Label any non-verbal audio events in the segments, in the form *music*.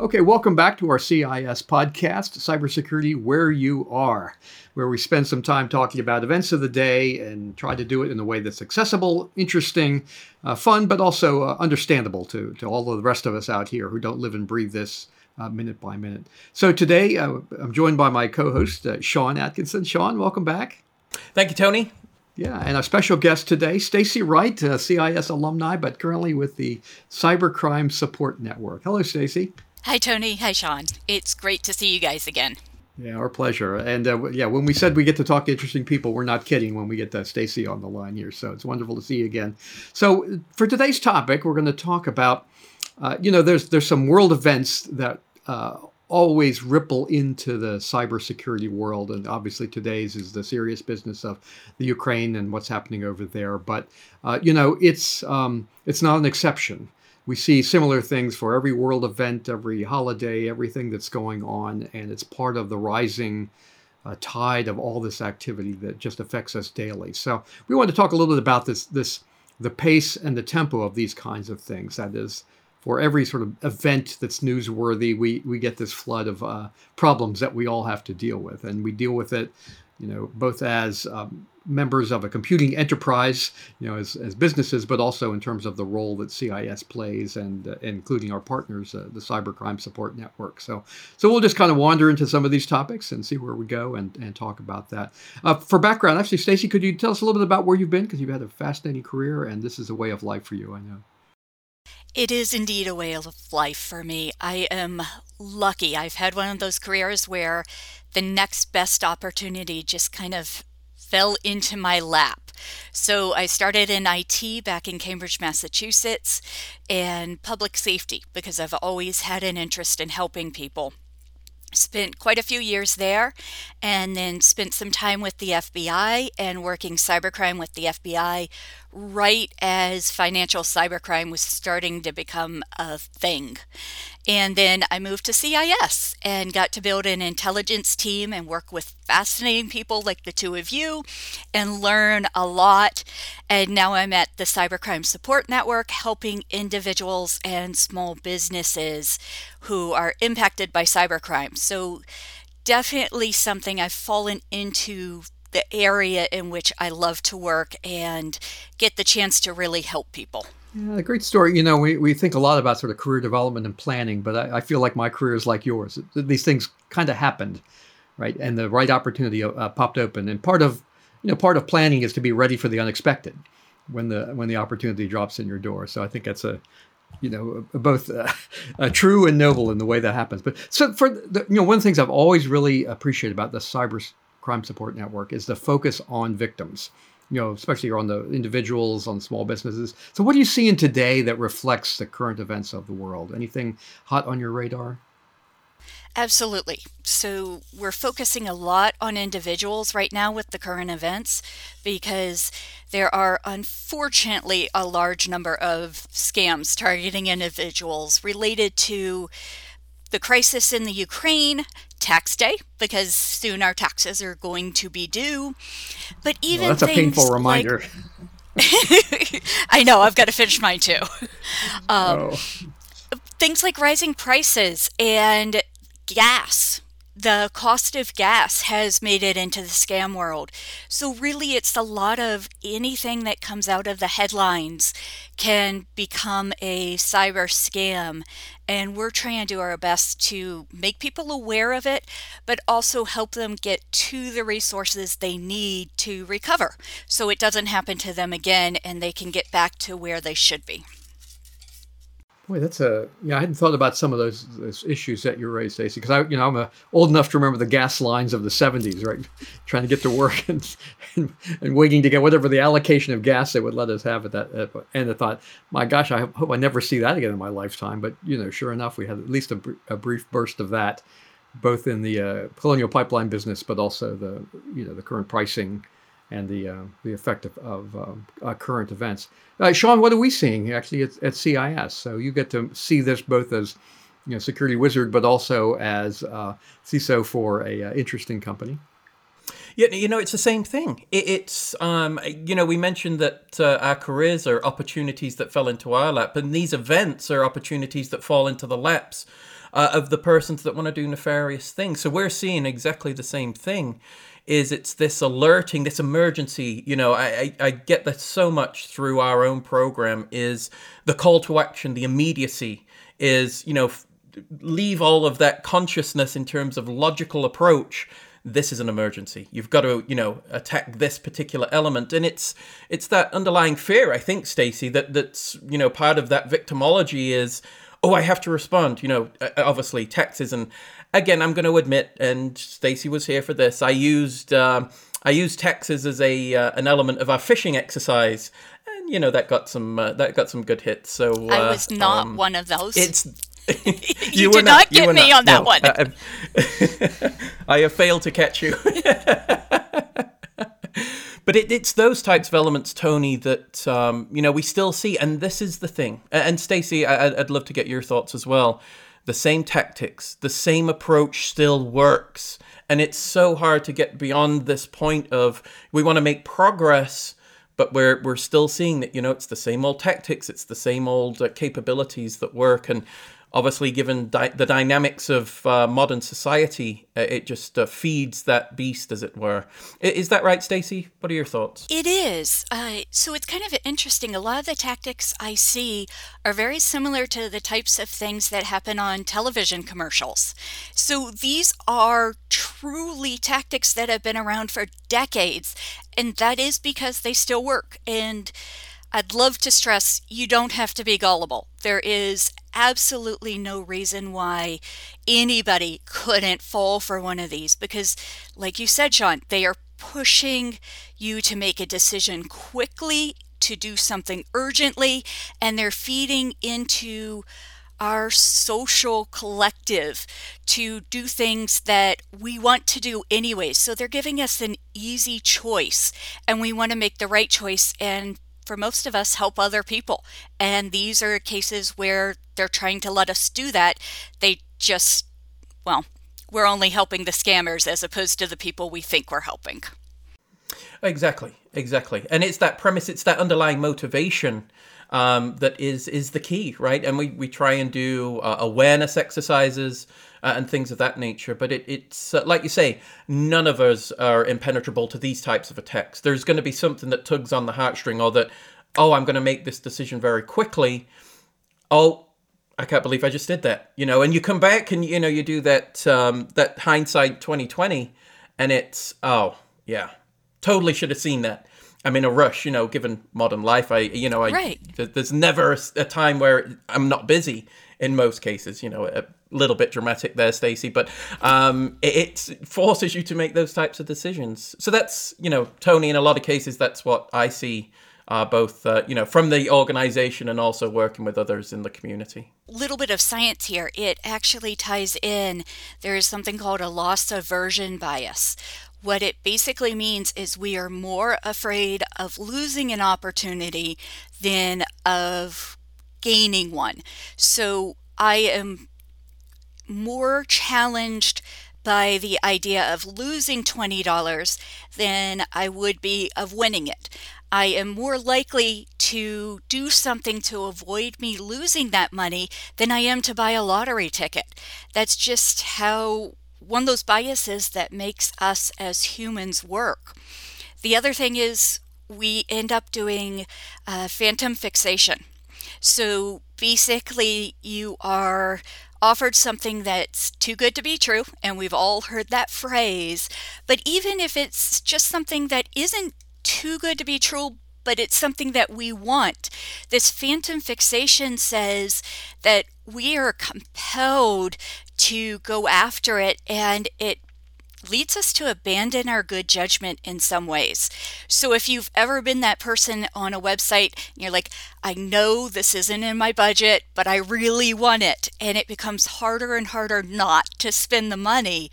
Okay, welcome back to our CIS podcast, Cybersecurity Where You Are, where we spend some time talking about events of the day and try to do it in a way that's accessible, interesting, uh, fun, but also uh, understandable to, to all of the rest of us out here who don't live and breathe this uh, minute by minute. So today uh, I'm joined by my co host, uh, Sean Atkinson. Sean, welcome back. Thank you, Tony. Yeah, and a special guest today, Stacy Wright, CIS alumni, but currently with the Cybercrime Support Network. Hello, Stacy. Hi, Tony. Hi, Sean. It's great to see you guys again. Yeah, our pleasure. And uh, yeah, when we said we get to talk to interesting people, we're not kidding when we get uh, Stacy on the line here. So it's wonderful to see you again. So for today's topic, we're going to talk about, uh, you know, there's there's some world events that uh, always ripple into the cybersecurity world, and obviously today's is the serious business of the Ukraine and what's happening over there. But uh, you know, it's um, it's not an exception we see similar things for every world event, every holiday, everything that's going on, and it's part of the rising uh, tide of all this activity that just affects us daily. So we want to talk a little bit about this, this, the pace and the tempo of these kinds of things. That is, for every sort of event that's newsworthy, we we get this flood of uh, problems that we all have to deal with, and we deal with it, you know, both as um, members of a computing enterprise, you know, as, as businesses, but also in terms of the role that CIS plays, and uh, including our partners, uh, the Cybercrime Support Network. So, so we'll just kind of wander into some of these topics and see where we go and, and talk about that. Uh, for background, actually, Stacy, could you tell us a little bit about where you've been because you've had a fascinating career, and this is a way of life for you, I know. It is indeed a way of life for me. I am lucky. I've had one of those careers where the next best opportunity just kind of fell into my lap. So I started in IT back in Cambridge, Massachusetts, and public safety because I've always had an interest in helping people. Spent quite a few years there and then spent some time with the FBI and working cybercrime with the FBI right as financial cybercrime was starting to become a thing. And then I moved to CIS and got to build an intelligence team and work with fascinating people like the two of you and learn a lot. And now I'm at the Cybercrime Support Network helping individuals and small businesses who are impacted by cybercrime. So, definitely something I've fallen into the area in which I love to work and get the chance to really help people. Yeah, a great story. You know, we, we think a lot about sort of career development and planning, but I, I feel like my career is like yours. These things kind of happened, right? And the right opportunity uh, popped open. And part of, you know, part of planning is to be ready for the unexpected when the when the opportunity drops in your door. So I think that's a, you know, both uh, true and noble in the way that happens. But so for the, you know, one of the things I've always really appreciated about the cyber crime support network is the focus on victims you know, especially on the individuals, on small businesses. So, what are you seeing today that reflects the current events of the world? Anything hot on your radar? Absolutely. So, we're focusing a lot on individuals right now with the current events because there are unfortunately a large number of scams targeting individuals related to the crisis in the Ukraine, tax day because soon our taxes are going to be due. But even well, that's a painful reminder. Like, *laughs* I know I've got to finish mine too. *laughs* Um, oh. Things like rising prices and gas the cost of gas has made it into the scam world. So, really, it's a lot of anything that comes out of the headlines can become a cyber scam. And we're trying to do our best to make people aware of it, but also help them get to the resources they need to recover so it doesn't happen to them again and they can get back to where they should be. Boy, that's a yeah. I hadn't thought about some of those, those issues that you raised, Stacey, because I, you know, I'm a, old enough to remember the gas lines of the '70s, right? *laughs* Trying to get to work *laughs* and, and, and waiting to get whatever the allocation of gas they would let us have at that. At, and I thought, my gosh, I hope I never see that again in my lifetime. But you know, sure enough, we had at least a, a brief burst of that. both in the uh, colonial pipeline business, but also the you know the current pricing and the uh, the effect of, of um, uh, current events. Uh, Sean, what are we seeing actually at, at, CIS? So you get to see this both as you know security wizard, but also as uh, CISO for a uh, interesting company. Yeah, you know, it's the same thing. It, it's, um, you know, we mentioned that uh, our careers are opportunities that fell into our lap, and these events are opportunities that fall into the laps uh, of the persons that want to do nefarious things. So we're seeing exactly the same thing. Is it's this alerting, this emergency. You know, I, I, I get that so much through our own program. Is the call to action, the immediacy. Is you know, f- leave all of that consciousness in terms of logical approach this is an emergency. You've got to, you know, attack this particular element, and it's it's that underlying fear, I think, Stacy, that that's you know part of that victimology is oh, I have to respond. You know, obviously taxes and again, I'm going to admit, and Stacy was here for this. I used uh, I used taxes as a uh, an element of our phishing exercise, and you know that got some uh, that got some good hits. So uh, I was not um, one of those. It's *laughs* *laughs* you, you did not, not get me not. on that no, one. I, I *laughs* have failed to catch you. but it, it's those types of elements, Tony, that um, you know we still see, and this is the thing. And Stacey, I, I'd love to get your thoughts as well. The same tactics, the same approach still works, and it's so hard to get beyond this point of we want to make progress, but we're we're still seeing that you know it's the same old tactics, it's the same old uh, capabilities that work, and obviously, given di- the dynamics of uh, modern society, uh, it just uh, feeds that beast, as it were. Is that right, Stacy? What are your thoughts? It is. Uh, so it's kind of interesting. A lot of the tactics I see are very similar to the types of things that happen on television commercials. So these are truly tactics that have been around for decades, and that is because they still work. And I'd love to stress you don't have to be gullible. There is absolutely no reason why anybody couldn't fall for one of these because, like you said, Sean, they are pushing you to make a decision quickly, to do something urgently, and they're feeding into our social collective to do things that we want to do anyway. So they're giving us an easy choice, and we want to make the right choice. And for most of us, help other people. And these are cases where they're trying to let us do that. They just, well, we're only helping the scammers as opposed to the people we think we're helping. Exactly, exactly. And it's that premise, it's that underlying motivation um, that is is the key, right? And we, we try and do uh, awareness exercises uh, and things of that nature. But it, it's uh, like you say, none of us are impenetrable to these types of attacks. There's going to be something that tugs on the heartstring, or that, oh, I'm going to make this decision very quickly. Oh, I can't believe I just did that. You know, and you come back and you know you do that um, that hindsight 2020, and it's oh yeah, totally should have seen that. I'm in a rush, you know, given modern life. I, you know, I, right. there's never a time where I'm not busy in most cases, you know, a little bit dramatic there, Stacy, but um, it, it, forces you to make those types of decisions. So that's, you know, Tony, in a lot of cases, that's what I see. Uh, both uh, you know from the organization and also working with others in the community little bit of science here it actually ties in there is something called a loss aversion bias what it basically means is we are more afraid of losing an opportunity than of gaining one. So I am more challenged by the idea of losing $20 than I would be of winning it. I am more likely to do something to avoid me losing that money than I am to buy a lottery ticket. That's just how one of those biases that makes us as humans work. The other thing is we end up doing uh, phantom fixation. So basically, you are offered something that's too good to be true, and we've all heard that phrase. But even if it's just something that isn't too good to be true, but it's something that we want, this phantom fixation says that we are compelled to go after it, and it leads us to abandon our good judgment in some ways. So if you've ever been that person on a website and you're like, I know this isn't in my budget, but I really want it, and it becomes harder and harder not to spend the money,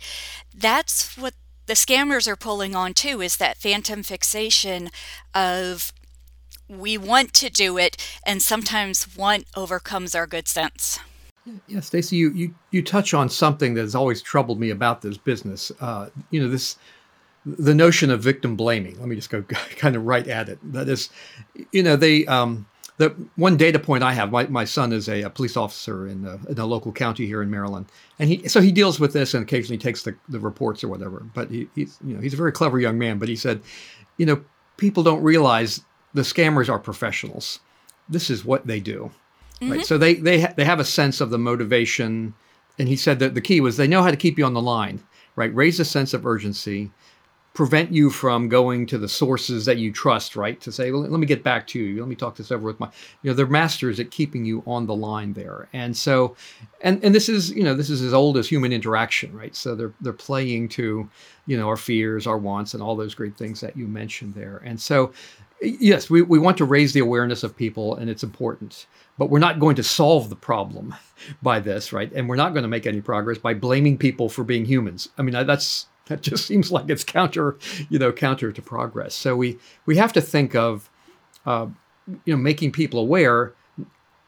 that's what the scammers are pulling on too is that phantom fixation of we want to do it and sometimes want overcomes our good sense. Yeah, Stacy, you, you you touch on something that has always troubled me about this business. Uh, you know, this the notion of victim blaming. Let me just go *laughs* kind of right at it. That is, you know, they um, the one data point I have. My, my son is a, a police officer in a, in a local county here in Maryland, and he so he deals with this and occasionally takes the, the reports or whatever. But he, he's you know he's a very clever young man. But he said, you know, people don't realize the scammers are professionals. This is what they do Mm-hmm. Right. So they they ha- they have a sense of the motivation, and he said that the key was they know how to keep you on the line. Right. Raise a sense of urgency, prevent you from going to the sources that you trust. Right. To say, well, let me get back to you. Let me talk this over with my. You know, they're masters at keeping you on the line there. And so, and and this is you know this is as old as human interaction. Right. So they're they're playing to, you know, our fears, our wants, and all those great things that you mentioned there. And so, yes, we, we want to raise the awareness of people, and it's important but we're not going to solve the problem *laughs* by this, right? And we're not going to make any progress by blaming people for being humans. I mean, that's that just *laughs* seems like it's counter, you know, counter to progress. So we we have to think of, uh, you know, making people aware,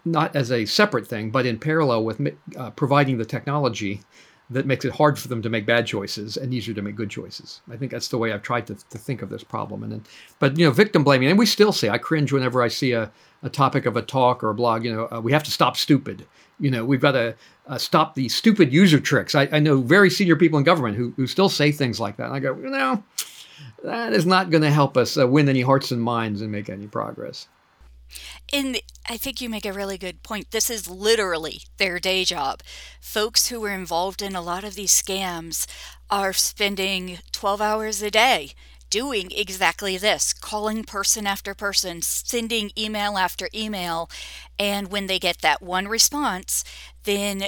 not as a separate thing, but in parallel with uh, providing the technology that makes it hard for them to make bad choices and easier to make good choices. I think that's the way I've tried to, to think of this problem. And then, but you know, victim blaming, and we still say I cringe whenever I see a, a topic of a talk or a blog. You know, uh, we have to stop stupid. You know, we've got to uh, stop the stupid user tricks. I, I, know very senior people in government who, who still say things like that. And I go, you know, that is not going to help us uh, win any hearts and minds and make any progress. And I think you make a really good point. This is literally their day job. Folks who are involved in a lot of these scams are spending 12 hours a day doing exactly this calling person after person, sending email after email. And when they get that one response, then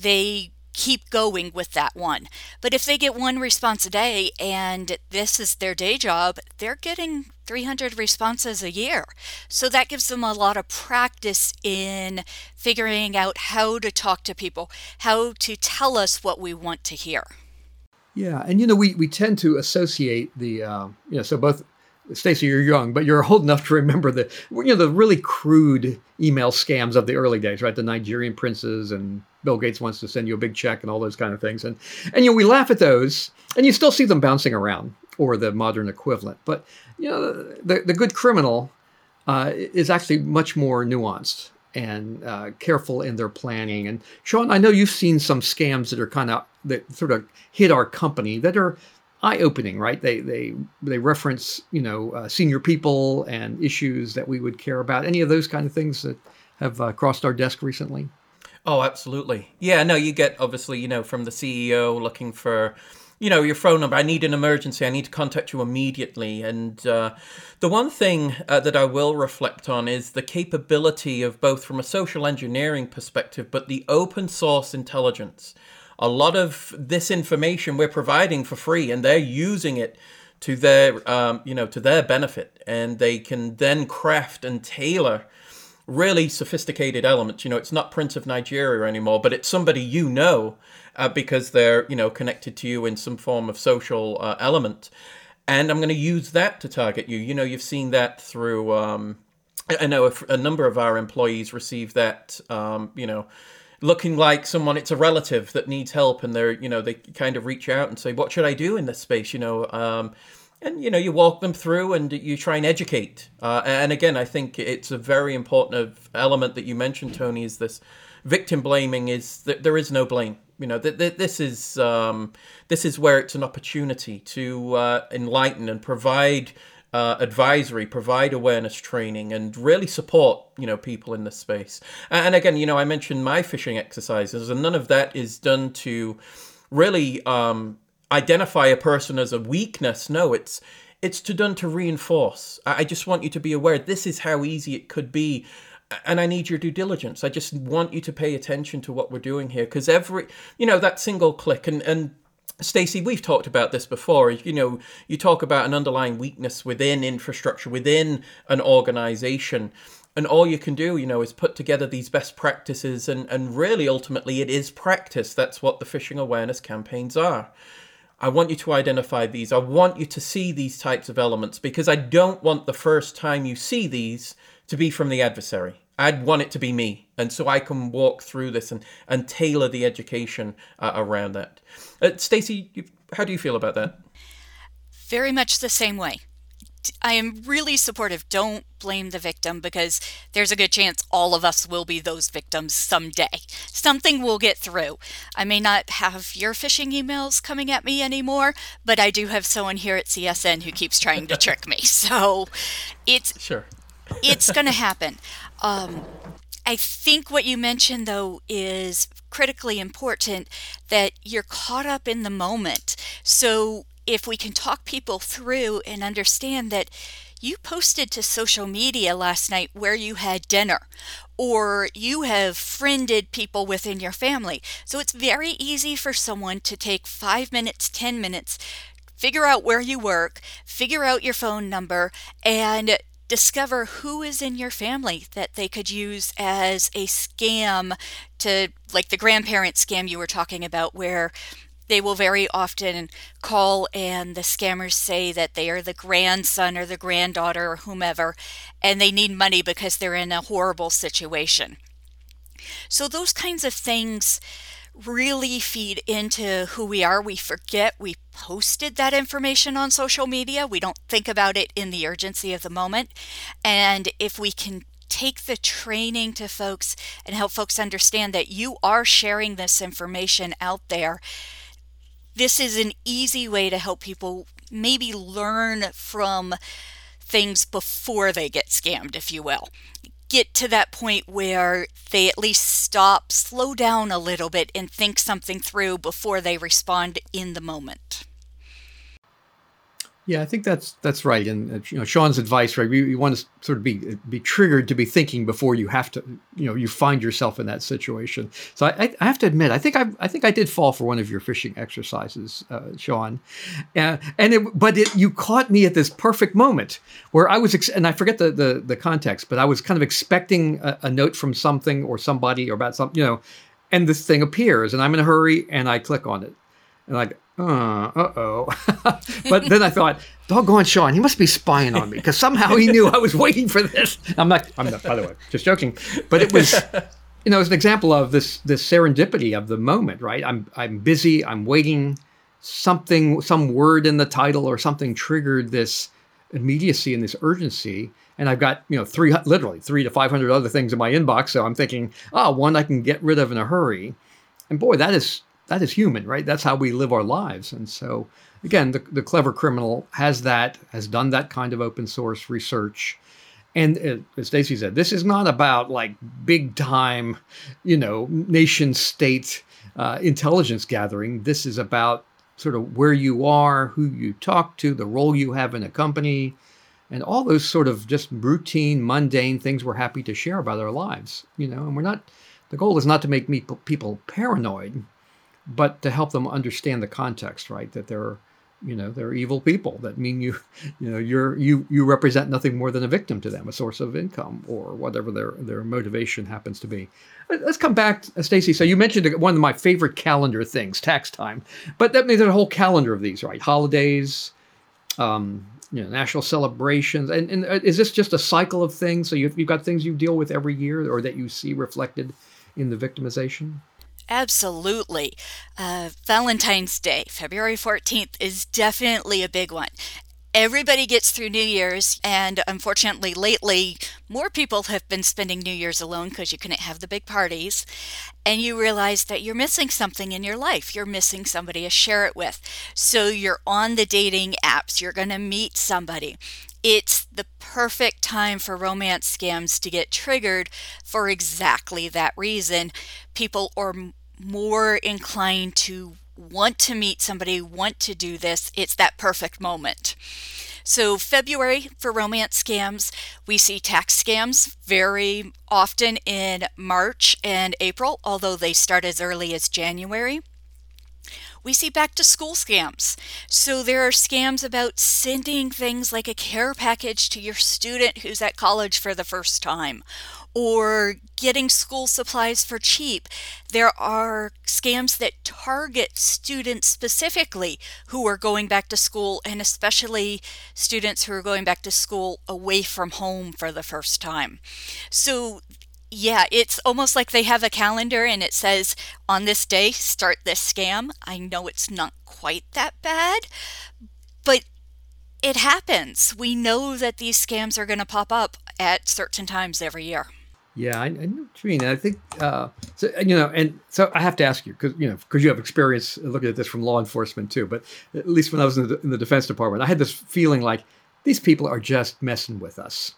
they keep going with that one. But if they get one response a day and this is their day job, they're getting 300 responses a year. So that gives them a lot of practice in figuring out how to talk to people, how to tell us what we want to hear. Yeah, and you know we we tend to associate the uh, you know so both Stacy, you're young, but you're old *laughs* enough to remember the you know the really crude email scams of the early days, right? The Nigerian princes and Bill Gates wants to send you a big check and all those kind of things, and and you know we laugh at those, and you still see them bouncing around, or the modern equivalent. But you know the the good criminal uh, is actually much more nuanced and uh, careful in their planning. And Sean, I know you've seen some scams that are kind of that sort of hit our company that are eye-opening, right? They they they reference you know uh, senior people and issues that we would care about. Any of those kind of things that have uh, crossed our desk recently? Oh, absolutely. Yeah, no, you get obviously you know from the CEO looking for you know your phone number. I need an emergency. I need to contact you immediately. And uh, the one thing uh, that i will reflect on is the capability of both from a social engineering perspective but the open source intelligence. A lot of this information we're providing for free and they're using it to their um, you know to their benefit. And they can then craft and tailor really sophisticated elements. You know it's not prince of nigeria anymore but it's somebody you know uh, because they're you know connected to you in some form of social uh, element. And i'm going to use that to target you. You know you've seen that through um, i know a, number of our employees receive that um, you know looking like someone it's a relative that needs help and they're you know they kind of reach out and say what should i do in this space? You know um, and you know you walk them through and you try and educate uh, and again i think it's a very important element that you mentioned tony is this victim blaming is that there is no blame you know th- th- this is um, this is where it's an opportunity to uh, enlighten and provide uh, advisory, provide awareness training, and really support you know people in this space. And again, you know, I mentioned my phishing exercises, and none of that is done to really um, identify a person as a weakness. No, it's it's to done to reinforce. I just want you to be aware this is how easy it could be. And I need your due diligence. I just want you to pay attention to what we're doing here because every, you know, that single click and, and Stacey, we've talked about this before. You know, you talk about an underlying weakness within infrastructure, within an organization. And all you can do, you know, is put together these best practices. And, and really, ultimately, it is practice. That's what the phishing awareness campaigns are. I want you to identify these. I want you to see these types of elements because I don't want the first time you see these to be from the adversary. I'd want it to be me. And so I can walk through this and, and tailor the education uh, around that. Uh, Stacey, how do you feel about that? Very much the same way. I am really supportive. Don't blame the victim because there's a good chance all of us will be those victims someday. Something will get through. I may not have your phishing emails coming at me anymore, but I do have someone here at CSN who keeps trying to trick me. *laughs* So it's sure. it's going to happen. Um, I think what you mentioned, though, is critically important that you're caught up in the moment. So, if we can talk people through and understand that you posted to social media last night where you had dinner, or you have friended people within your family. So, it's very easy for someone to take five minutes, 10 minutes, figure out where you work, figure out your phone number, and discover who is in your family that they could use as a scam to, like the grandparent scam you were talking about, where they will very often call and the scammers say that they are the grandson or the granddaughter or whomever, and they need money because they're in a horrible situation. So, those kinds of things really feed into who we are. We forget we posted that information on social media. We don't think about it in the urgency of the moment. And if we can take the training to folks and help folks understand that you are sharing this information out there, this is an easy way to help people maybe learn from things before they get scammed, if you will get to that point where they at least stop, slow down a little bit, and think something through before they respond in the moment. Yeah, I think that's that's right. And uh, you know, Sean's advice, right? You, you, want to sort of be be triggered to be thinking before you have to, you know, you find yourself in that situation. So I, I have to admit, I think I I think I did fall for one of your phishing exercises, uh, Sean, uh, and it, but it, you caught me at this perfect moment where I was, ex- and I forget the, the the context, but I was kind of expecting a, a note from something or somebody or about something, you know, and this thing appears, and I'm in a hurry, and I click on it, and like uh oh. *laughs* but then I thought, doggone Sean, he must be spying on me because somehow he knew I was *laughs* waiting for this. I'm not, I'm not, by the way, just joking. But it was, you know, it's an example of this this serendipity of the moment, right? I'm I'm busy, I'm waiting, something, some word in the title or something triggered this immediacy and this urgency. And I've got, you know, three literally three to five hundred other things in my inbox. So I'm thinking, oh, one I can get rid of in a hurry. And boy, that is that is human, right? That's how we live our lives. And so, again, the, the clever criminal has that, has done that kind of open source research. And uh, as Stacey said, this is not about like big time, you know, nation state uh, intelligence gathering. This is about sort of where you are, who you talk to, the role you have in a company, and all those sort of just routine, mundane things we're happy to share about our lives. You know, and we're not. The goal is not to make people paranoid but to help them understand the context, right? That they're, you know, they're evil people. That mean you, *laughs* you know, you're you you represent nothing more than a victim to them, a source of income or whatever their their motivation happens to be. Let's come back, Stacy. So you mentioned one of my favorite calendar things, tax time, but that means there's a whole calendar of these, right? Holidays, um, you know, national celebrations, and, and uh, is this just a cycle of things? So you've, you've got things you deal with every year, or that you see reflected in the victimization. Absolutely. Uh, Valentine's Day, February 14th, is definitely a big one. Everybody gets through New Year's, and unfortunately, lately, more people have been spending New Year's alone because you couldn't have the big parties. And you realize that you're missing something in your life. You're missing somebody to share it with. So you're on the dating apps, you're going to meet somebody it's the perfect time for romance scams to get triggered for exactly that reason. People are more inclined to want to meet somebody, want to do this. It's that perfect moment. So, February for romance scams, we see tax scams very often in March and April, although they start as early as January. we see back to school scams. So there are scams about sending things like a care package to your student who's at college for the first time or getting school supplies for cheap. There are scams that target students specifically who are going back to school, and especially students who are going back to school away from home for the first time. So, yeah, it's almost like they have a calendar and it says, on this day, start this scam. I know it's not quite that bad, but it happens. We know that these scams are going to pop up at certain times every year. Yeah, I, I know what you mean. I think uh, so. You know, and so I have to ask you because you know because you have experience looking at this from law enforcement too. But at least when I was in the, in the Defense Department, I had this feeling like these people are just messing with us.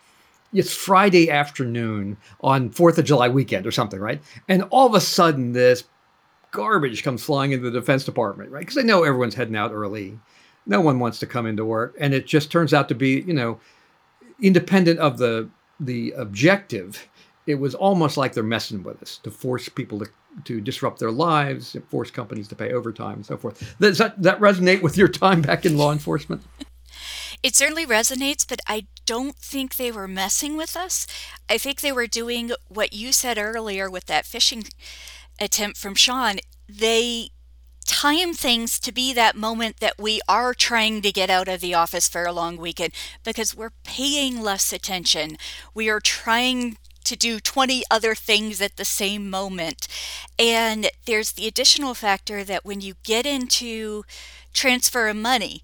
It's Friday afternoon on Fourth of July weekend or something, right? And all of a sudden, this garbage comes flying into the Defense Department, right? Because I know everyone's heading out early. No one wants to come into work, and it just turns out to be, you know, independent of the the objective it was almost like they're messing with us to force people to, to disrupt their lives, force companies to pay overtime, and so forth. Does that, that resonate with your time back in law enforcement? *laughs* It certainly resonates, but I don't think they were messing with us. I think they were doing what you said earlier with that phishing attempt from Sean. They time things to be that moment that we are trying to get out of the office for a long weekend because we're paying less attention. We are trying to do 20 other things at the same moment. And there's the additional factor that when you get into transfer of money,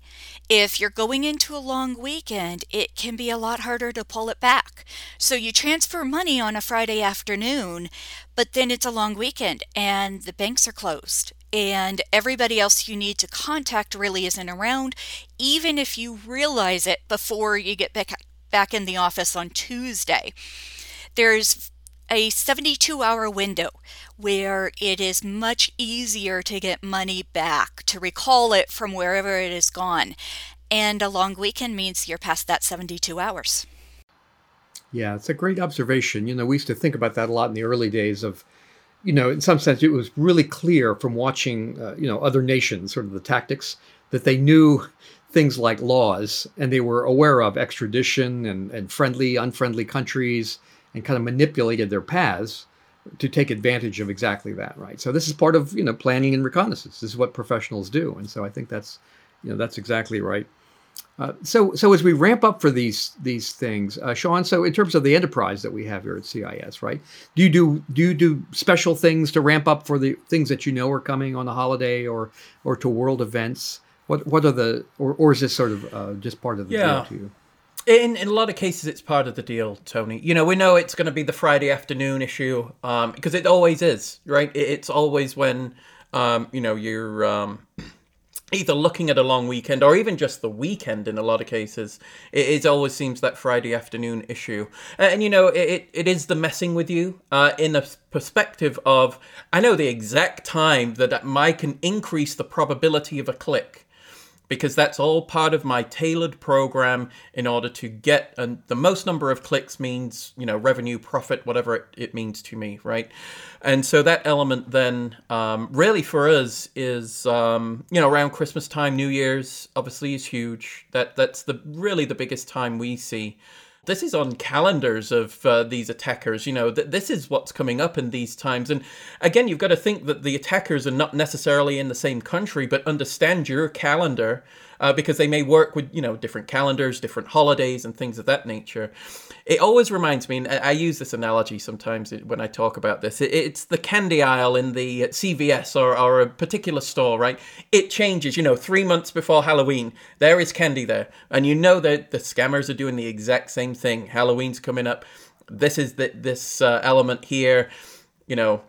if you're going into a long weekend, it can be a lot harder to pull it back. So you transfer money on a Friday afternoon, but then it's a long weekend and the banks are closed and everybody else you need to contact really isn't around, even if you realize it before you get back back in the office on Tuesday there's a 72 hour window where it is much easier to get money back, to recall it from wherever it has gone. And a long weekend means you're past that 72 hours. Yeah, it's a great observation. You know, we used to think about that a lot in the early days of, you know, in some sense, it was really clear from watching, uh, you know, other nations, sort of the tactics, that they knew things like laws and they were aware of extradition and, and friendly, unfriendly countries and kind of manipulated their paths to take advantage of exactly that, right? So this is part of you know planning and reconnaissance. This is what professionals do, and so I think that's you know that's exactly right. Uh, so so as we ramp up for these these things, uh, Sean. So in terms of the enterprise that we have here at CIS, right? Do you do do you do special things to ramp up for the things that you know are coming on the holiday or or to world events? What what are the or or is this sort of uh, just part of the yeah. deal to you? In, in a lot of cases, it's part of the deal, Tony. You know, we know it's going to be the Friday afternoon issue um, because it always is, right? It's always when, um, you know, you're um, either looking at a long weekend or even just the weekend in a lot of cases. It, it always seems that Friday afternoon issue. And, and you know, it, it is the messing with you uh, in a perspective of I know the exact time that I can increase the probability of a click because that's all part of my tailored program in order to get and the most number of clicks means you know revenue profit whatever it, it means to me right? And so that element then um, really for us is um, you know around christmas time new year's obviously is huge. That that's the really the biggest time we see this is on calendars of uh, these attackers. You know, th- this is what's coming up in these times. And again, you've got to think that the attackers are not necessarily in the same country, but understand your calendar uh, because they may work with, you know, different calendars, different holidays, and things of that nature. It always reminds me, and I use this analogy sometimes when I talk about this. It's the candy aisle in the CVS or, or a particular store, right? It changes, you know, three months before Halloween, there is candy there. And you know that the scammers are doing the exact same thing. Halloween's coming up. This is the, this uh, element here, you know,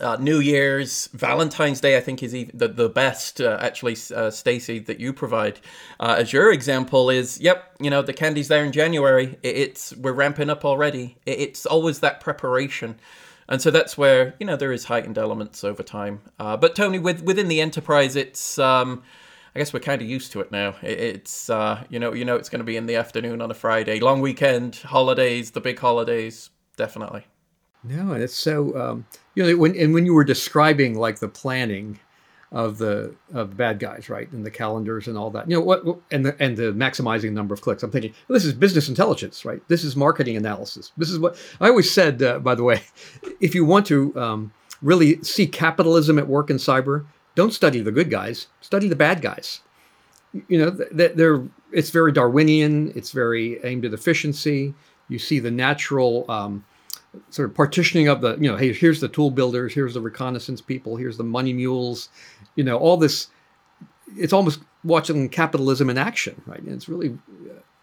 uh, New Year's, Valentine's Day, I think is the, the best, uh, actually, uh, Stacy, that you provide uh, as your example is, yep, you know, the candy's there in January. It, it's, we're ramping up already. It, it's always that preparation. And so that's where, you know, there is heightened elements over time. Uh, but Tony, with, within the enterprise, it's, um, I guess we're kind of used to it now. It's, uh, you know, you know, it's going to be in the afternoon on a Friday, long weekend, holidays, the big holidays, definitely. No, and it's so um, you know when and when you were describing like the planning, of the of bad guys, right? And the calendars and all that. You know what? And the and the maximizing number of clicks. I'm thinking well, this is business intelligence, right? This is marketing analysis. This is what I always said. Uh, by the way, if you want to um, really see capitalism at work in cyber, don't study the good guys. Study the bad guys. You know, that they're it's very Darwinian. It's very aimed at efficiency. You see the natural. Um, sort of partitioning of the, you know, hey, here's the tool builders, here's the reconnaissance people, here's the money mules, you know, all this. It's almost watching capitalism in action, right? And it's really,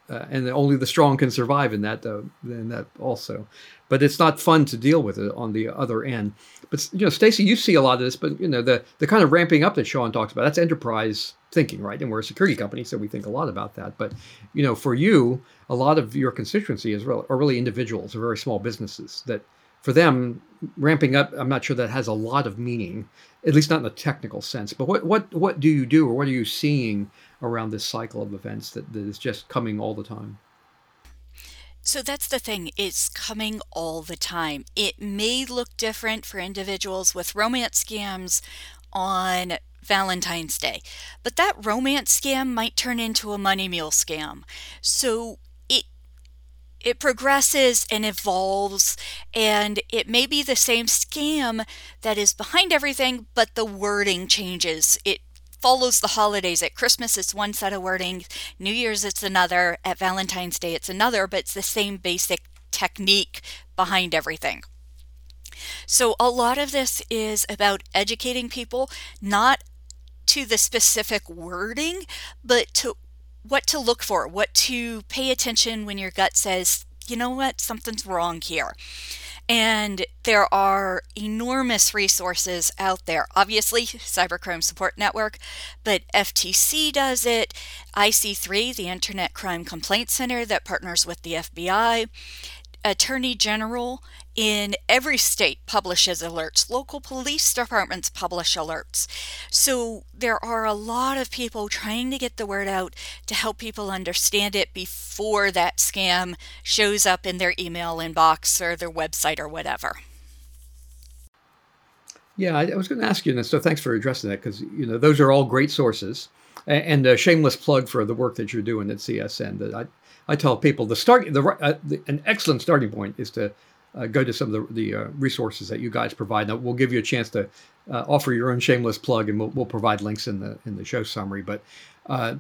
uh, and only the strong can survive in that, uh, in that also. But it's not fun to deal with it on the other end. But you know, Stacy, you see a lot of this, but you know, the the kind of ramping up that Sean talks about, that's enterprise thinking, right? And we're a security company, so we think a lot about that. But you know, for you, a lot of your constituency is really, are really individuals or very small businesses that, for them, ramping up. I'm not sure that has a lot of meaning, at least not in the technical sense. But what what what do you do, or what are you seeing around this cycle of events that, that is just coming all the time? So that's the thing, it's coming all the time. It may look different for individuals with romance scams on Valentine's Day. But that romance scam might turn into a money mule scam. So it it progresses and evolves and it may be the same scam that is behind everything but the wording changes. It follows the holidays. At Christmas, it's one set of wording. New Year's, it's another. At Valentine's Day, it's another, but it's the same basic technique behind everything. So, a lot of this is about educating people, not to the specific wording, but to what to look for, what to pay attention when your gut says, you know what, something's wrong here. And there are enormous resources out there. Obviously, Cybercrime Support Network, but FTC does it, IC3, the Internet Crime Complaint Center that partners with the FBI, Attorney General in every state publishes alerts. Local police departments publish alerts. So there are a lot of people trying to get the word out to help people understand it before that scam shows up in their email inbox or their website or whatever. Yeah, I, was going to ask you this, so thanks for addressing that because you know those are all great sources, and a shameless plug for the work that you're doing at CSN. That I, I tell people the start, the, uh, the an excellent starting point is to go to some of the, the uh, resources that you guys provide. Now, we'll give you a chance to uh, offer your own shameless plug, and we'll, we'll, provide links in the in the show summary. But uh,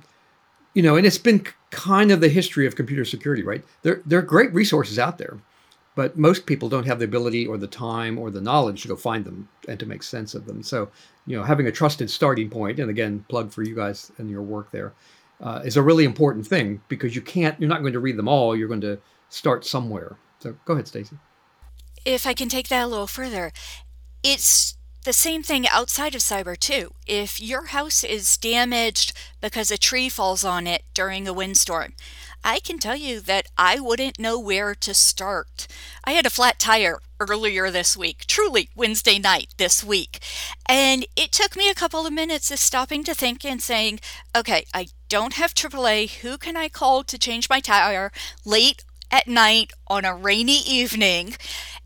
you know, and it's been kind of the history of computer security, right? There there are great resources out there, but most people don't have the ability or the time or the knowledge to go find them and to make sense of them. So, you know, having a trusted starting point, and again, plug for you guys and your work there, uh, is a really important thing because you can't, you're not going to read them all. You're going to start somewhere. So go ahead, Stacy if I can take that a little further, it's the same thing outside of cyber too. If your house is damaged because a tree falls on it during a windstorm, I can tell you that I wouldn't know where to start. I had a flat tire earlier this week, truly Wednesday night this week. And it took me a couple of minutes of stopping to think and saying, okay, I don't have AAA. Who can I call to change my tire late at night on a rainy evening?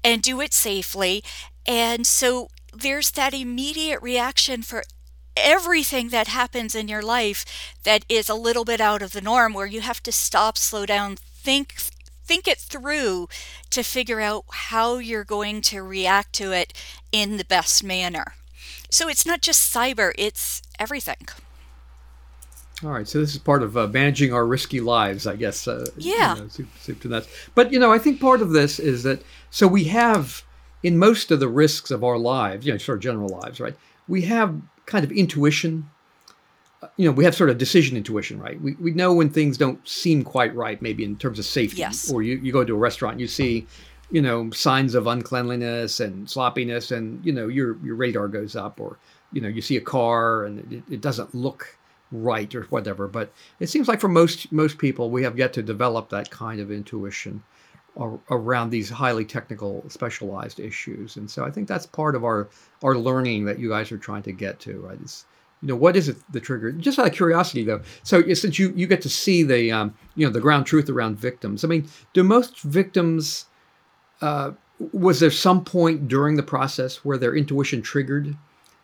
and do it safely. And so there's that immediate reaction for everything that happens in your life that is a little bit out of the norm where you have to stop, slow down, think think it through to figure out how you're going to react to it in the best manner. So it's not just cyber, it's everything. All right, so this is part of uh, managing our risky lives, I guess. Uh, yeah. You know, soup, soup to nuts. But you know, I think part of this is that so we have, in most of the risks of our lives, you know, sort of general lives, right? We have kind of intuition. Uh, you know, we have sort of decision intuition, right? We, we know when things don't seem quite right, maybe in terms of safety. Yes. Or you, you go to a restaurant, you see, you know, signs of uncleanliness and sloppiness, and, you know, your, your radar goes up, or, you know, you see a car and it, it doesn't look right or whatever. But it seems like for most most people, we have yet to develop that kind of intuition around these highly technical specialized issues. And so i think that's part of our our learning that you guys are trying to get to right? Is you know what is it the trigger? Just out of curiosity though so since you you get to see the um, you know the ground truth around victims i mean do most victims uh, was there some point during the process where their intuition triggered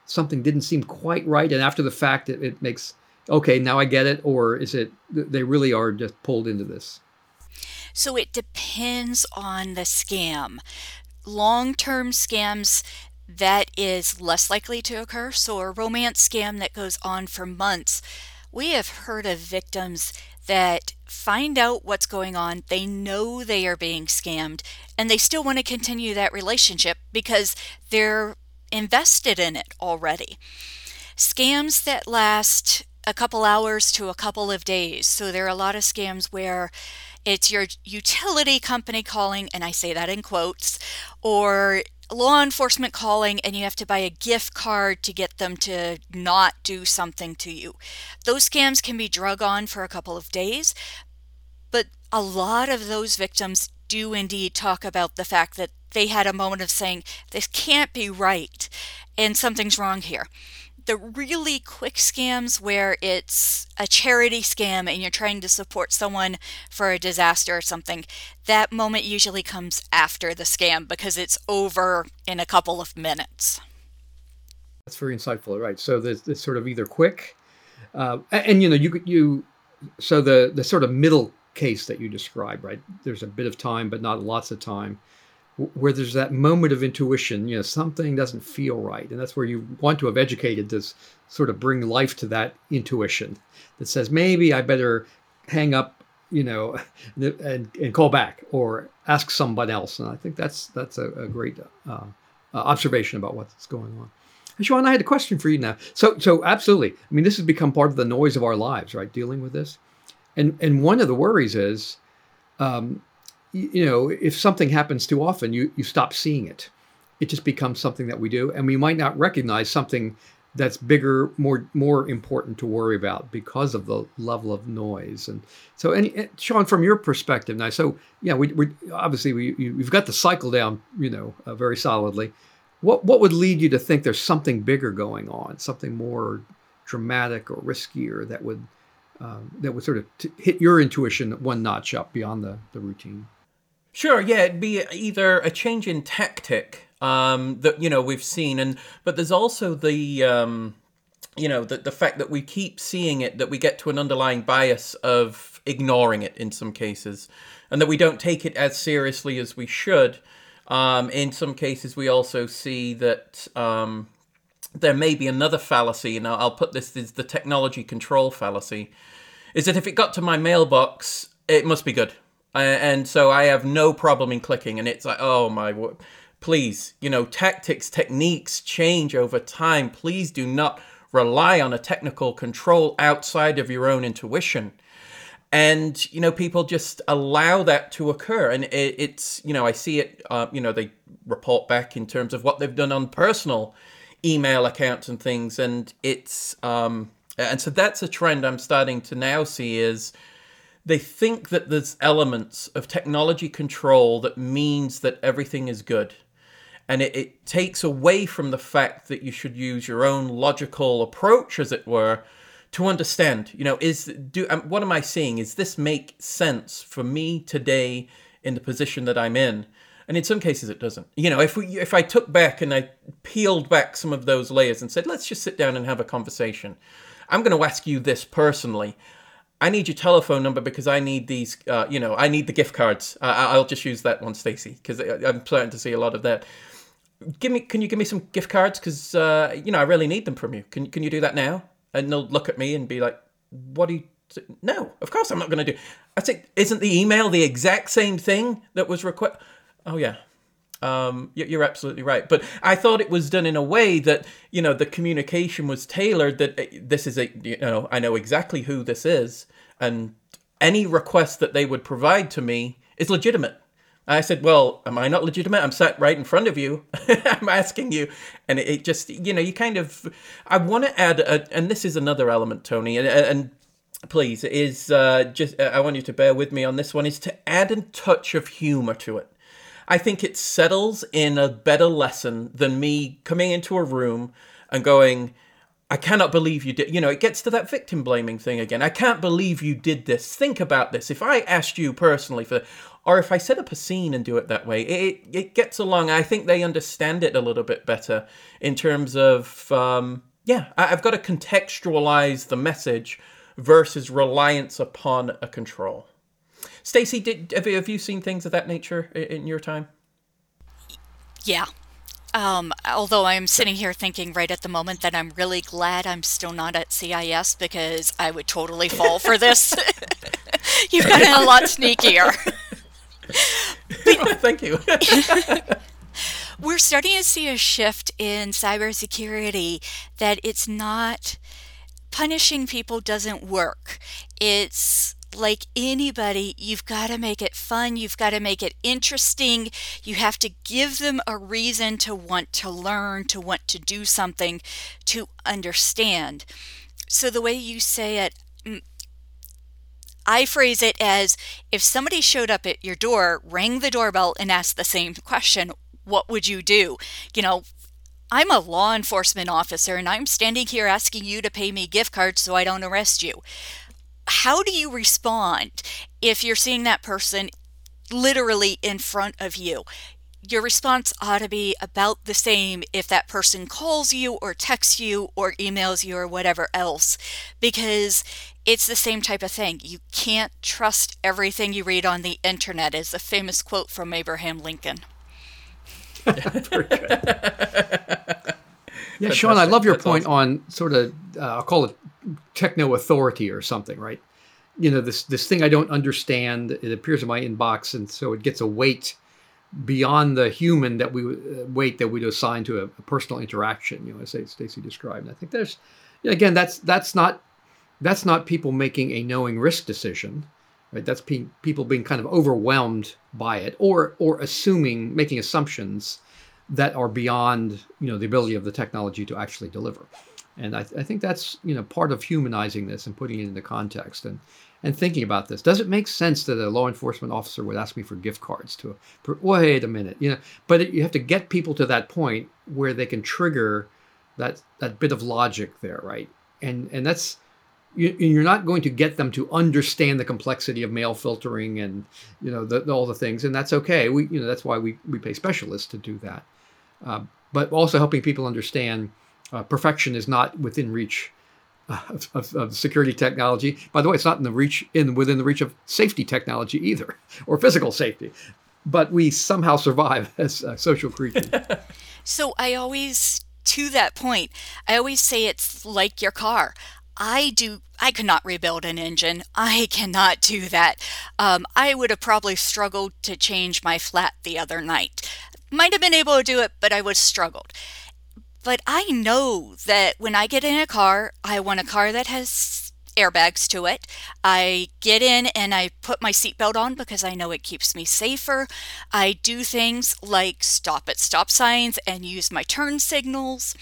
something didn't seem quite right, and after the fact, it, it makes okay, now I get it, or is it they really are just pulled into this? So it depends on the scam. Long term scams, that is less likely to occur. So a romance scam that goes on for months, we have heard of victims that find out what's going on, they know they are being scammed, and they still want to continue that relationship because they're invested in it already. Scams that last a couple hours to a couple of days. So there are a lot of scams where it's your utility company calling, and I say that in quotes, or law enforcement calling and you have to buy a gift card to get them to not do something to you. Those scams can be drug on for a couple of days, but a lot of those victims do indeed talk about the fact that they had a moment of saying, This can't be right, and something's wrong here the really quick scams where it's a charity scam and you're trying to support someone for a disaster or something, that moment usually comes after the scam because it's over in a couple of minutes. That's very insightful, right? So there's sort of either quick, uh, and, and you know you you so the the sort of middle case that you describe, right? There's a bit of time, but not lots of time where there's that moment of intuition, you know, something doesn't feel right. And that's where you want to have educated this sort of bring life to that intuition that says, maybe I better hang up, you know, *laughs* and, and call back or ask someone else. And I think that's that's a, a great uh, uh, observation about what's going on. Sean, I had a question for you now. So, so absolutely. I mean, this has become part of the noise of our lives, right? Dealing with this, and and one of the worries is, um, you know, if something happens too often, you, you stop seeing it. It just becomes something that we do, and we might not recognize something that's bigger, more more important to worry about because of the level of noise. And so, any Sean, from your perspective now, so yeah, we, we obviously we you've got the cycle down, you know, uh, very solidly. What what would lead you to think there's something bigger going on, something more dramatic or riskier that would um, that would sort of t- hit your intuition one notch up beyond the the routine? Sure, yeah, it'd be either a change in tactic um, that you know we've seen, and but there's also the um, you know the the fact that we keep seeing it, that we get to an underlying bias of ignoring it in some cases, and that we don't take it as seriously as we should. Um, in some cases, we also see that um, there may be another fallacy, and I'll put this as the technology control fallacy, is that if it got to my mailbox, it must be good and so I have no problem in clicking. And it's like, oh my, please, you know, tactics, techniques change over time. Please do not rely on a technical control outside of your own intuition. And you know, people just allow that to occur, and it, it's you know, I see it. Uh, you know, they report back in terms of what they've done on personal email accounts and things, and it's um, and so that's a trend I'm starting to now see is they think that there's elements of technology control that means that everything is good. And it, it, takes away from the fact that you should use your own logical approach, as it were, to understand. You know, is do um, what am I seeing? Is this make sense for me today in the position that I'm in? And in some cases, it doesn't. You know, if we if I took back and I peeled back some of those layers and said, let's just sit down and have a conversation. I'm going to ask you this personally. I need your telephone number because I need these, uh, you know, I need the gift cards. Uh, I'll just use that one, Stacy, because I'm starting to see a lot of that. Give me, can you give me some gift cards? Because uh, you know, I really need them from you. Can can you do that now? And they'll look at me and be like, "What do you?" No, of course I'm not going to do. I say, isn't the email the exact same thing that was request? Oh yeah, um, you're absolutely right. But I thought it was done in a way that, you know, the communication was tailored that uh, this is a, you know, I know exactly who this is. And any request that they would provide to me is legitimate. I said, well, am I not legitimate? I'm sat right in front of you. *laughs* I'm asking you. And it just, you know, you kind of, I want to add, a, and this is another element, Tony, and, and please, is uh, just, I want you to bear with me on this one, is to add a touch of humor to it I think it settles in a better lesson than me coming into a room and going, I cannot believe you did. You know, it gets to that victim blaming thing again. I can't believe you did this. Think about this. If I asked you personally for, or if I set up a scene and do it that way, it it gets along. I think they understand it a little bit better in terms of um, yeah. I, I've got to contextualize the message versus reliance upon a control. Stacy, did have you, have you seen things of that nature in, in your time? Yeah. Um, although I'm sitting here thinking right at the moment that I'm really glad I'm still not at CIS because I would totally fall for this. *laughs* You've gotten a lot sneakier. *laughs* Thank you. *laughs* We're starting to see a shift in cybersecurity that it's not punishing people doesn't work. It's like anybody, you've got to make it fun. You've got to make it interesting. You have to give them a reason to want to learn, to want to do something, to understand. So, the way you say it, mm, I phrase it as if somebody showed up at your door, rang the doorbell, and asked the same question, what would you do? You know, I'm a law enforcement officer and I'm standing here asking you to pay me gift cards so I don't arrest you how do you respond if you're seeing that person literally in front of you? Your response ought to be about the same if that person calls you or texts you or emails you or whatever else, because it's the same type of thing. You can't trust everything you read on the internet, is a famous quote from Abraham Lincoln. *laughs* yeah, Sean, I love your That's point awesome. on sort of, uh, I'll call it techno authority or something, right? You know, this this thing I don't understand. It appears in my inbox, and so it gets a weight beyond the human that we uh, weight that we'd assign to a, a personal interaction. You know, as Stacy described. And I think there's again that's that's not that's not people making a knowing risk decision. Right? That's pe- people being kind of overwhelmed by it, or or assuming, making assumptions that are beyond you know the ability of the technology to actually deliver. And I, I, think that's you know part of humanizing this and putting it into context and and thinking about this. Does it make sense that a law enforcement officer would ask me for gift cards to? Wait a minute, you know. But it, you have to get people to that point where they can trigger that that bit of logic there, right? And and that's you, are not going to get them to understand the complexity of mail filtering and you know the, all the things, and that's okay. We you know that's why we we pay specialists to do that. Uh, but also helping people understand uh, perfection is not within reach of, of, of, security technology. By the way, it's not in the reach in within the reach of safety technology either, *laughs* or physical safety. But we somehow survive *laughs* as uh, social creatures. *laughs* so I always, to that point, I always say it's like your car. I do. I could not rebuild an engine. I cannot do that. Um, I would have probably struggled to change my flat the other night. Might have been able to do it, but I would struggled. But I know that when I get in a car, I want a car that has airbags to it. I get in and I put my seatbelt on because I know it keeps me safer. I do things like stop at stop signs and use my turn signals.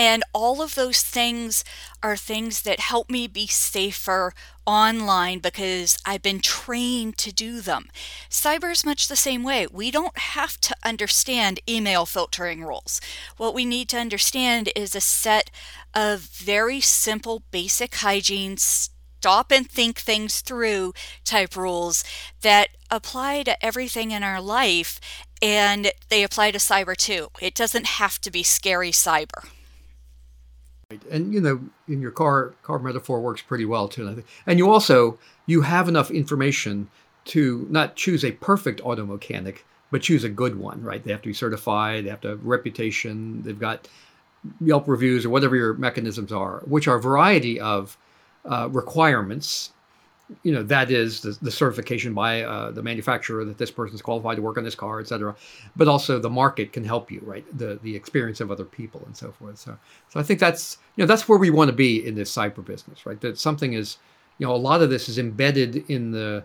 And all of those things are things that help me be safer online because I've been trained to do them. Cyber is much the same way. We don't have to understand email filtering rules. What we need to understand is a set of very simple, basic hygiene, stop and think things through type rules that apply to everything in our life and they apply to cyber too. It doesn't have to be scary cyber. And you know, in your car car metaphor works pretty well too. Think. And you also you have enough information to not choose a perfect auto mechanic, but choose a good one, right? They have to be certified, they have to have reputation, they've got Yelp reviews or whatever your mechanisms are, which are a variety of uh, requirements you know that is the, the certification by uh, the manufacturer that this person is qualified to work on this car, et cetera. But also the market can help you, right? The the experience of other people and so forth. So so I think that's you know that's where we want to be in this cyber business, right? That something is you know a lot of this is embedded in the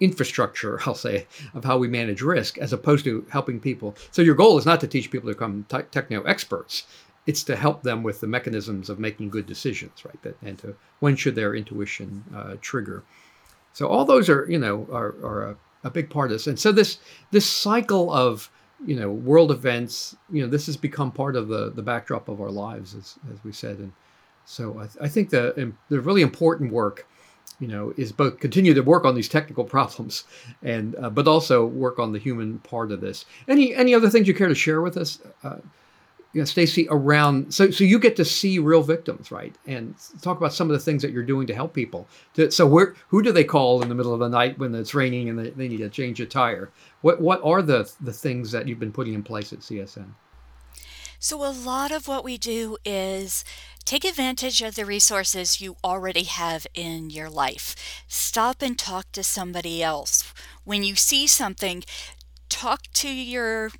infrastructure, *laughs* I'll say, of how we manage risk, as opposed to helping people. So your goal is not to teach people to become te- techno experts it's to help them with the mechanisms of making good decisions, right? That, and to when should their intuition uh, trigger. So all those are, you know, are, are a, a, big part of this. And so this this cycle of, you know, world events, you know, this has become part of the the backdrop of our lives, as, as we said. And so I, I think the the really important work you know, is both continue to work on these technical *laughs* problems, and uh, but also work on the human part of this. Any any other things you care to share with us? Uh, yeah, Stacy, around so so you get to see real victims, right? And talk about some of the things that you're doing to help people. To, so where who do they call in the middle of the night when it's raining and they, they need to change a tire? What what are the the things that you've been putting in place at CSN? So a lot of what we do is take advantage of the resources you already have in your life. Stop and talk to somebody else. When you see something, talk to your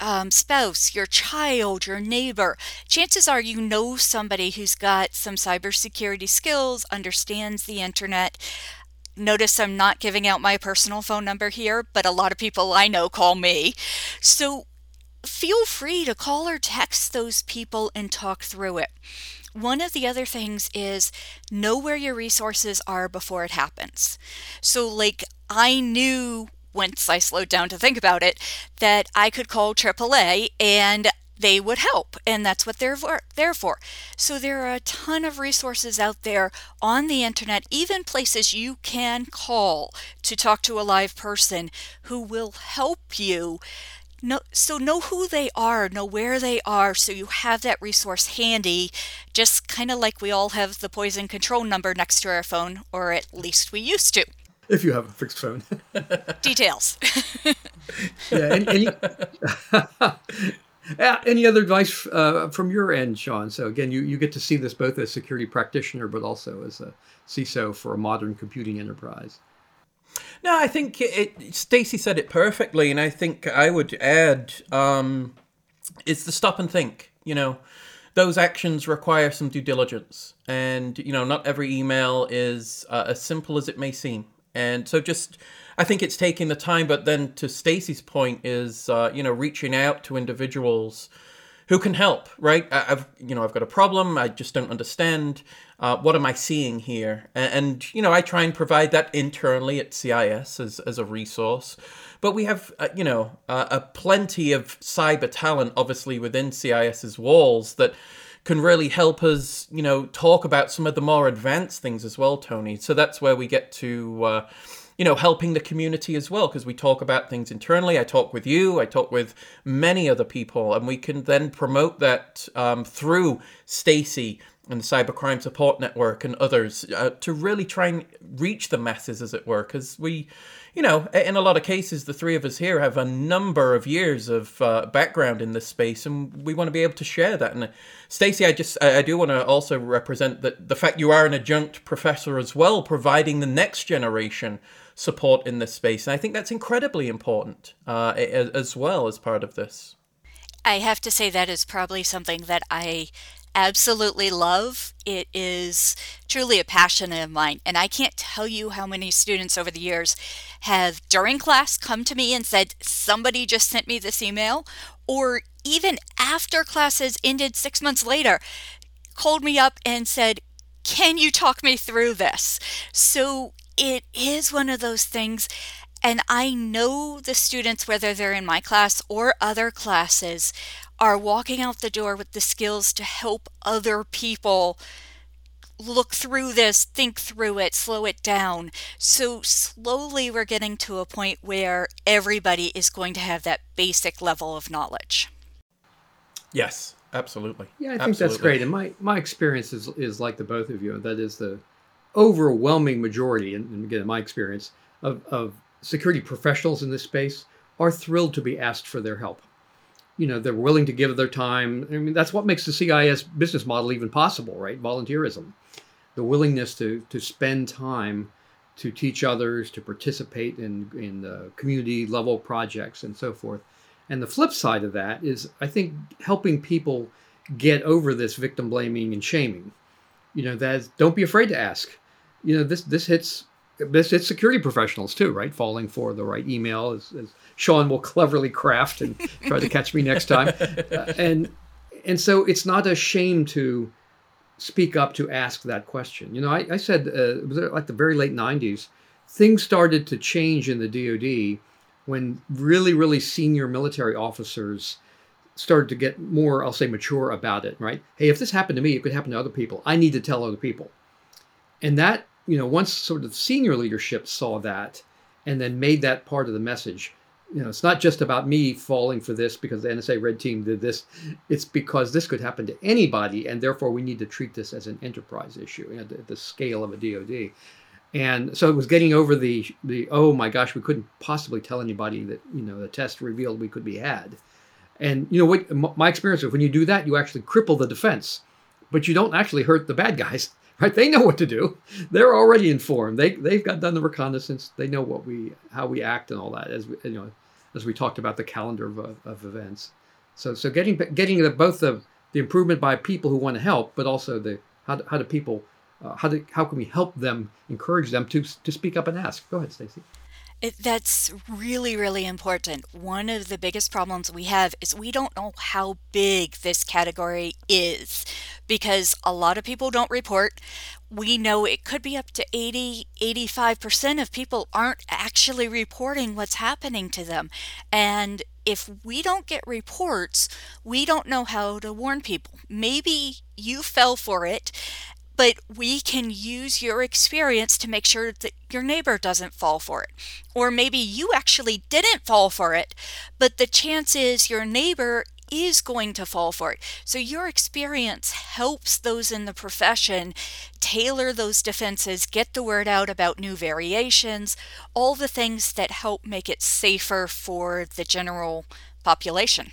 um, spouse, your child, your neighbor. Chances are you know somebody who's got some cybersecurity skills, understands the internet. Notice I'm not giving out my personal phone number here, but a lot of people I know call me. So feel free to call or text those people and talk through it. One of the other things is know where your resources are before it happens. So, like, I knew once I slowed down to think about it, that I could call AAA and they would help and that's what they're there for. So there are a ton of resources out there on the internet, even places you can call to talk to a live person who will help you. No, so know who they are, know where they are, so you have that resource handy, just kind of like we all have the poison control number next to our phone, or at least we used to if you have a fixed phone. *laughs* Details. *laughs* yeah. Any, any, *laughs* any other advice uh, from your end, Sean? So again, you, you get to see this both as security practitioner, but also as a CISO for a modern computing enterprise. No, I think it. Stacy said it perfectly, and I think I would add um, it's the stop and think. You know, those actions require some due diligence, and you know, not every email is uh, as simple as it may seem. And so just I think it's taking the time, but then to Stacy's point is uh, you know reaching out to individuals who can help. Right? I, have you know I've got a problem. I just don't understand. Uh, what am I seeing here? And, and, you know I try and provide that internally at CIS as as a resource. But we have uh, you know a plenty of cyber talent, obviously within CIS's walls that can really help us, you know, talk about some of the more advanced things as well, Tony. So that's where we get to, uh, you know, helping the community as well, because we talk about things internally. I talk with you, I talk with many other people, and we can then promote that um, through Stacy and the Cybercrime Support Network and others uh, to really try and reach the masses, as it were, because we you know, in a lot of cases, the three of us here have a number of years of uh, background in this space, and we want to be able to share that. And uh, Stacy, I just I do want to also represent that the fact you are an adjunct professor as well, providing the next generation support in this space, and I think that's incredibly important uh, as well as part of this. I have to say that is probably something that I absolutely love. It is truly a passion of mine. And I can't tell you how many students over the years have, during class, come to me and said, Somebody just sent me this email. Or even after classes ended six months later, called me up and said, Can you talk me through this? So it is one of those things. And I know the students, whether they're in my class or other classes, are walking out the door with the skills to help other people look through this, think through it, slow it down. So slowly we're getting to a point where everybody is going to have that basic level of knowledge. Yes, absolutely. Yeah, I think absolutely. that's great. And my, my experience is, is like the both of you. and That is the overwhelming majority, and again, my experience, of, of security professionals in this space are thrilled to be asked for their help you know they're willing to give their time. I mean that's what makes the cis business model even possible right? Volunteerism. The willingness to to spend time to teach others to participate in in the community level projects and so forth. And the flip side of that is i think helping people get over this victim blaming and shaming. You know that don't be afraid to ask. You know this this hits this hits security professionals too right falling for the right email as, as Sean will cleverly craft and try to catch me next time. Uh, and and so it's not a shame to speak up to ask that question. You know, I, I said uh, it was like the very late '90s. Things started to change in the DoD when really, really senior military officers started to get more, I'll say, mature about it. Right? Hey, if this happened to me, it could happen to other people. I need to tell other people. And that you know, once sort of senior leadership saw that and then made that part of the message, you know, it's not just about me falling for this because the NSA Red Team did this. It's because this could happen to anybody, and therefore we need to treat this as an enterprise issue at the, the scale of a DoD. And so it was getting over the the oh my gosh, we couldn't possibly tell anybody that you know the test revealed we could be had. And you know what? My experience is when you do that, you actually cripple the defense, but you don't actually hurt the bad guys *laughs* right? They know what to do. They're already informed. They they've got done the reconnaissance. They know what we how we act and all that. As we, you know, as we talked about the calendar of, of events. So so getting getting the, both the the improvement by people who want to help, but also the how do, how do people uh, how do how can we help them encourage them to to speak up and ask? Go ahead, Stacy. It, that's really, really important. One of the biggest problems we have is we don't know how big this category is because a lot of people don't report. We know it could be up to 80, 85% of people aren't actually reporting what's happening to them. And if we don't get reports, we don't know how to warn people. Maybe you fell for it but we can use your experience to make sure that your neighbor doesn't fall for it. Or maybe you actually didn't fall for it, but the chance is your neighbor is going to fall for it. So your experience helps those in the profession tailor those defenses, get the word out about new variations, all the things that help make it safer for the general population.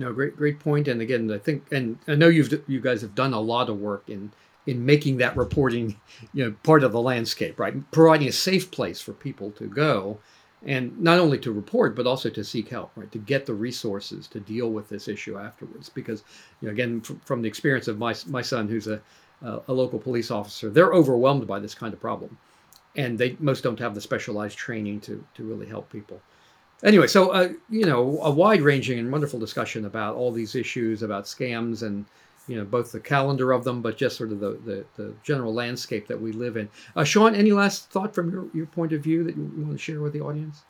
No, great, great point. And again, I think, and I know you've you guys have done a lot of work in in making that reporting, *laughs* you know, part of the landscape, right? Providing a safe place for people to go, and not only to report but also to seek help, right? To get the resources to deal with this issue afterwards. Because, you know, again, from, from the experience of my my son, who's a a local police officer, they're overwhelmed by this kind of problem, and they most don't have the specialized training to to really help people anyway, so uh, you know, a wide-ranging and wonderful discussion about all these issues about scams and you know both the calendar of them, but just sort of the the, the general landscape that we live in. Uh, Sean, any last thought from your, your point of view that you, want to share with the audience?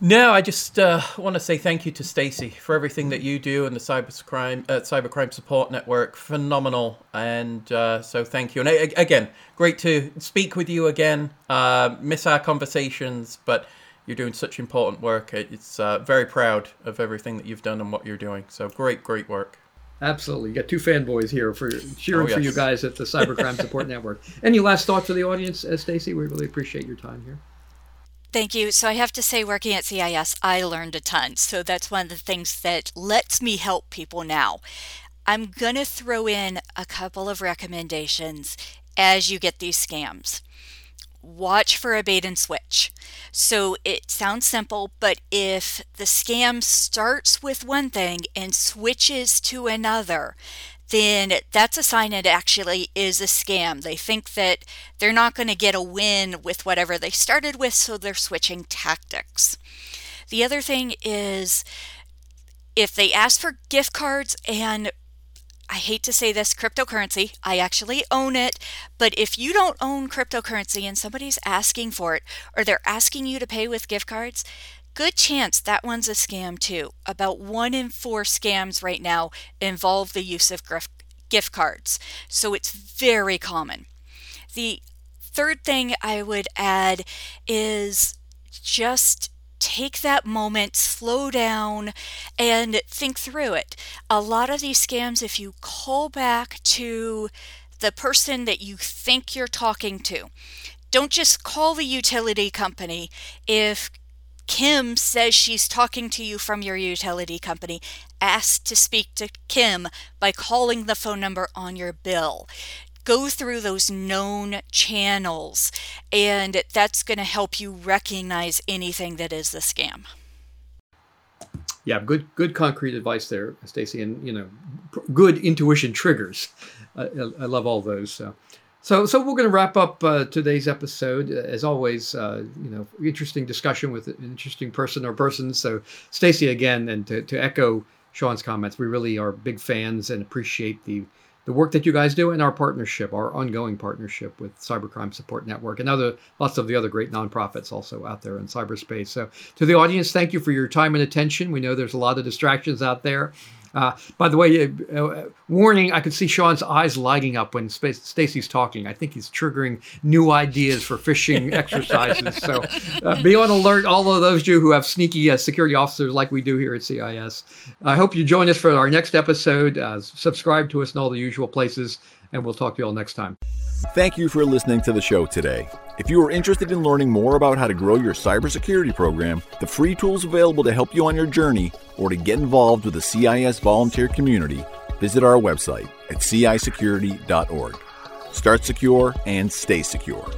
No, I just uh, want to say thank you to Stacy for everything that you do and the cybercrime uh, cybercrime support network. Phenomenal, and uh, so thank you. And again, great to speak with you again. Uh, miss our conversations, but you're doing such important work. It's uh, very proud of everything that you've done and what you're doing. So great, great work. Absolutely. You got two fanboys here for cheering oh, yes. for you guys at the Cybercrime *laughs* Support Network. Any last thoughts for the audience, uh, Stacy? We really appreciate your time here. Thank you. So I have to say, working at CIS, I learned a ton. So that's one of the things that lets me help people now. I'm going to throw in a couple of recommendations as you get these scams watch for a bait and switch. So it sounds simple, but if the scam starts with one thing and switches to another, then that's a sign it actually is a scam. They think that they're not going to get a win with whatever they started with, so they're switching tactics. The other thing is if they ask for gift cards and I hate to say this, cryptocurrency. I actually own it. But if you don't own cryptocurrency and somebody's asking for it, or they're asking you to pay with gift cards, good chance that one's a scam too. About one in four scams right now involve the use of gift cards. So it's very common. The third thing I would add is just take that moment, slow down, and think through it. A lot of these scams, if you call back to the person that you think you're talking to, don't just call the utility company. If Kim says she's talking to you from your utility company, ask to speak to Kim by calling the phone number on your bill go through those known channels, and that's going to help you recognize anything that is a scam. Yeah, good, good concrete advice there, Stacy, and you know, good intuition triggers. I, I love all those. So. So, so we're going to wrap up uh, today's episode. As always, uh, you know, interesting discussion with an interesting person or persons. So, Stacy, again, and to, to echo Sean's comments, we really are big fans and appreciate the the work that you guys do and our partnership, our ongoing partnership with Cybercrime Support Network and other lots of the other great nonprofits also out there in cyberspace. So to the audience, thank you for your time and attention. We know there's a lot of distractions out there. Uh, by the way, uh, uh, warning, I could see Sean's eyes lighting up when Stacy's talking. I think he's triggering new ideas for phishing *laughs* exercises. So uh, be on alert, all of those of you who have sneaky uh, security officers like we do here at CIS. I hope you join us for our next episode. Uh, subscribe to us in all the usual places, and we'll talk to you all next time. Thank you for listening to the show today. If you are interested in learning more about how to grow your cybersecurity program, the free tools available to help you on your journey, or to get involved with the CIS volunteer community, visit our website at cisecurity.org. Start secure and stay secure.